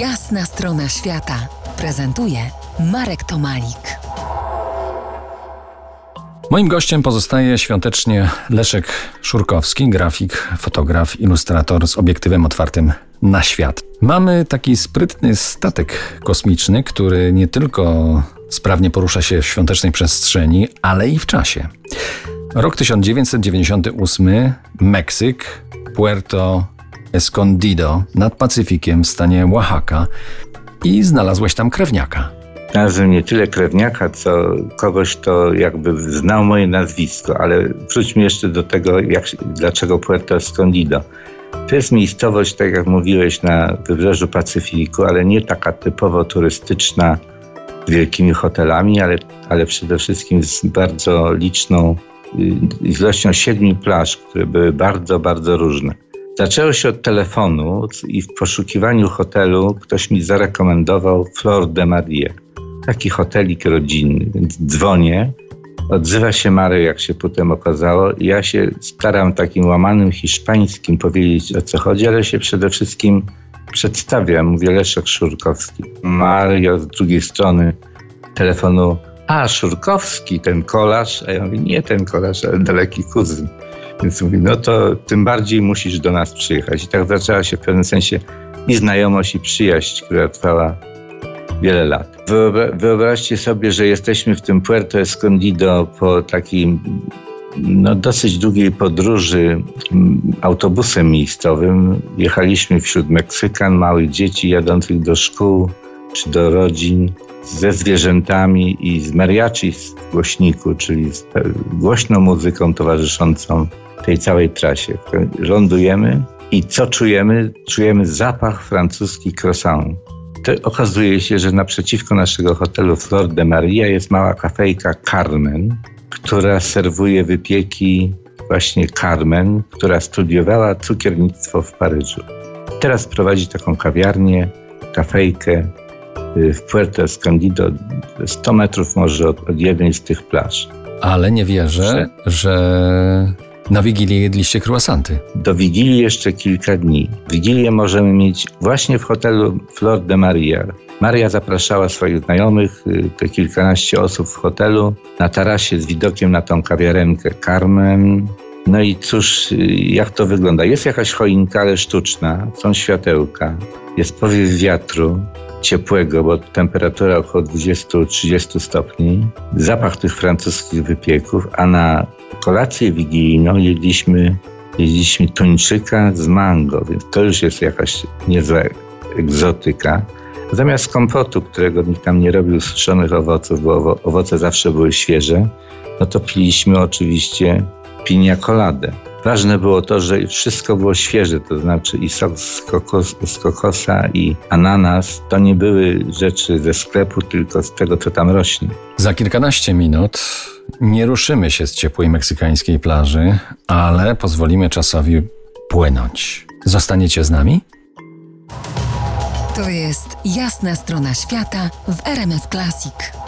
Jasna strona świata prezentuje Marek Tomalik. Moim gościem pozostaje świątecznie Leszek Szurkowski, grafik, fotograf, ilustrator z obiektywem otwartym na świat. Mamy taki sprytny statek kosmiczny, który nie tylko sprawnie porusza się w świątecznej przestrzeni, ale i w czasie. Rok 1998, Meksyk, Puerto Escondido nad Pacyfikiem w stanie Oaxaca i znalazłeś tam krewniaka. Znalazłem nie tyle krewniaka, co kogoś, kto jakby znał moje nazwisko, ale wróćmy jeszcze do tego, jak, dlaczego Puerto Escondido. To jest miejscowość, tak jak mówiłeś, na wybrzeżu Pacyfiku, ale nie taka typowo turystyczna, z wielkimi hotelami, ale, ale przede wszystkim z bardzo liczną y, ilością siedmiu plaż, które były bardzo, bardzo różne. Zaczęło się od telefonu i w poszukiwaniu hotelu ktoś mi zarekomendował Flor de Maria. Taki hotelik rodzinny, więc dzwonię. Odzywa się Mary, jak się potem okazało. Ja się staram takim łamanym hiszpańskim powiedzieć o co chodzi, ale się przede wszystkim przedstawiam. Mówię Leszek Szurkowski. Mario z drugiej strony telefonu. A, Szurkowski, ten kolarz. A ja mówię, nie ten kolarz, ale daleki kuzyn. Więc mówi, no to tym bardziej musisz do nas przyjechać. I tak zaczęła się w pewnym sensie i znajomość, i przyjaźń, która trwała wiele lat. Wyobraźcie sobie, że jesteśmy w tym Puerto Escondido po takiej no, dosyć długiej podróży autobusem miejscowym. Jechaliśmy wśród Meksykan, małych dzieci jadących do szkół czy do rodzin ze zwierzętami i z mariachi w głośniku, czyli z głośną muzyką towarzyszącą tej całej trasie. Lądujemy i co czujemy? Czujemy zapach francuski croissant. To okazuje się, że naprzeciwko naszego hotelu Flor de Maria jest mała kafejka Carmen, która serwuje wypieki właśnie Carmen, która studiowała cukiernictwo w Paryżu. Teraz prowadzi taką kawiarnię, kafejkę w Puerto Escondido, 100 metrów może od, od jednej z tych plaż. Ale nie wierzę, że na Wigilię jedliście croissanty. Do Wigilii jeszcze kilka dni. Wigilię możemy mieć właśnie w hotelu Flor de Maria. Maria zapraszała swoich znajomych, y, te kilkanaście osób w hotelu, na tarasie z widokiem na tą kawiarenkę Carmen. No i cóż, jak to wygląda? Jest jakaś choinka, ale sztuczna, są światełka, jest powiew wiatru, ciepłego, bo temperatura około 20-30 stopni, zapach tych francuskich wypieków, a na kolację wigilijną jedliśmy, jedliśmy tuńczyka z mango, więc to już jest jakaś niezła egzotyka. Zamiast kompotu, którego nikt tam nie robił suszonych owoców, bo owoce zawsze były świeże, no to piliśmy oczywiście pinia coladę. Ważne było to, że wszystko było świeże, to znaczy i sok z, kokos, z kokosa, i ananas. To nie były rzeczy ze sklepu, tylko z tego, co tam rośnie. Za kilkanaście minut nie ruszymy się z ciepłej meksykańskiej plaży, ale pozwolimy czasowi płynąć. Zostaniecie z nami? To jest jasna strona świata w RMS Classic.